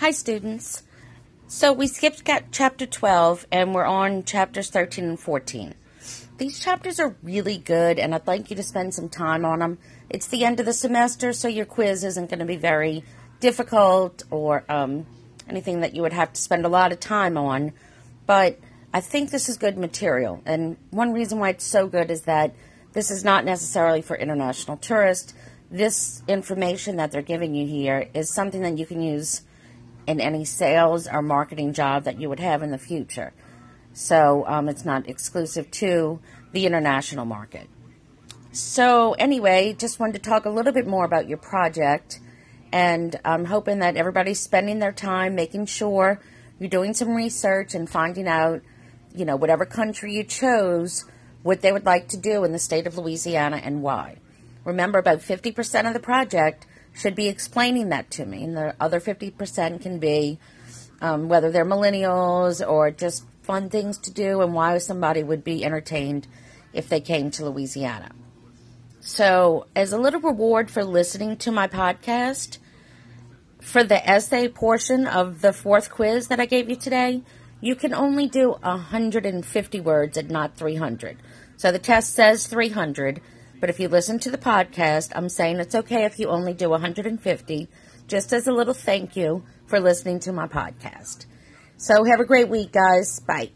Hi, students. So we skipped chapter 12 and we're on chapters 13 and 14. These chapters are really good and I'd like you to spend some time on them. It's the end of the semester, so your quiz isn't going to be very difficult or um, anything that you would have to spend a lot of time on. But I think this is good material. And one reason why it's so good is that this is not necessarily for international tourists. This information that they're giving you here is something that you can use in any sales or marketing job that you would have in the future. So um, it's not exclusive to the international market. So, anyway, just wanted to talk a little bit more about your project. And I'm hoping that everybody's spending their time making sure you're doing some research and finding out, you know, whatever country you chose, what they would like to do in the state of Louisiana and why. Remember, about 50% of the project should be explaining that to me, and the other 50% can be um, whether they're millennials or just fun things to do and why somebody would be entertained if they came to Louisiana. So, as a little reward for listening to my podcast, for the essay portion of the fourth quiz that I gave you today, you can only do 150 words and not 300. So the test says 300, but if you listen to the podcast, I'm saying it's okay if you only do 150, just as a little thank you for listening to my podcast. So have a great week, guys. Bye.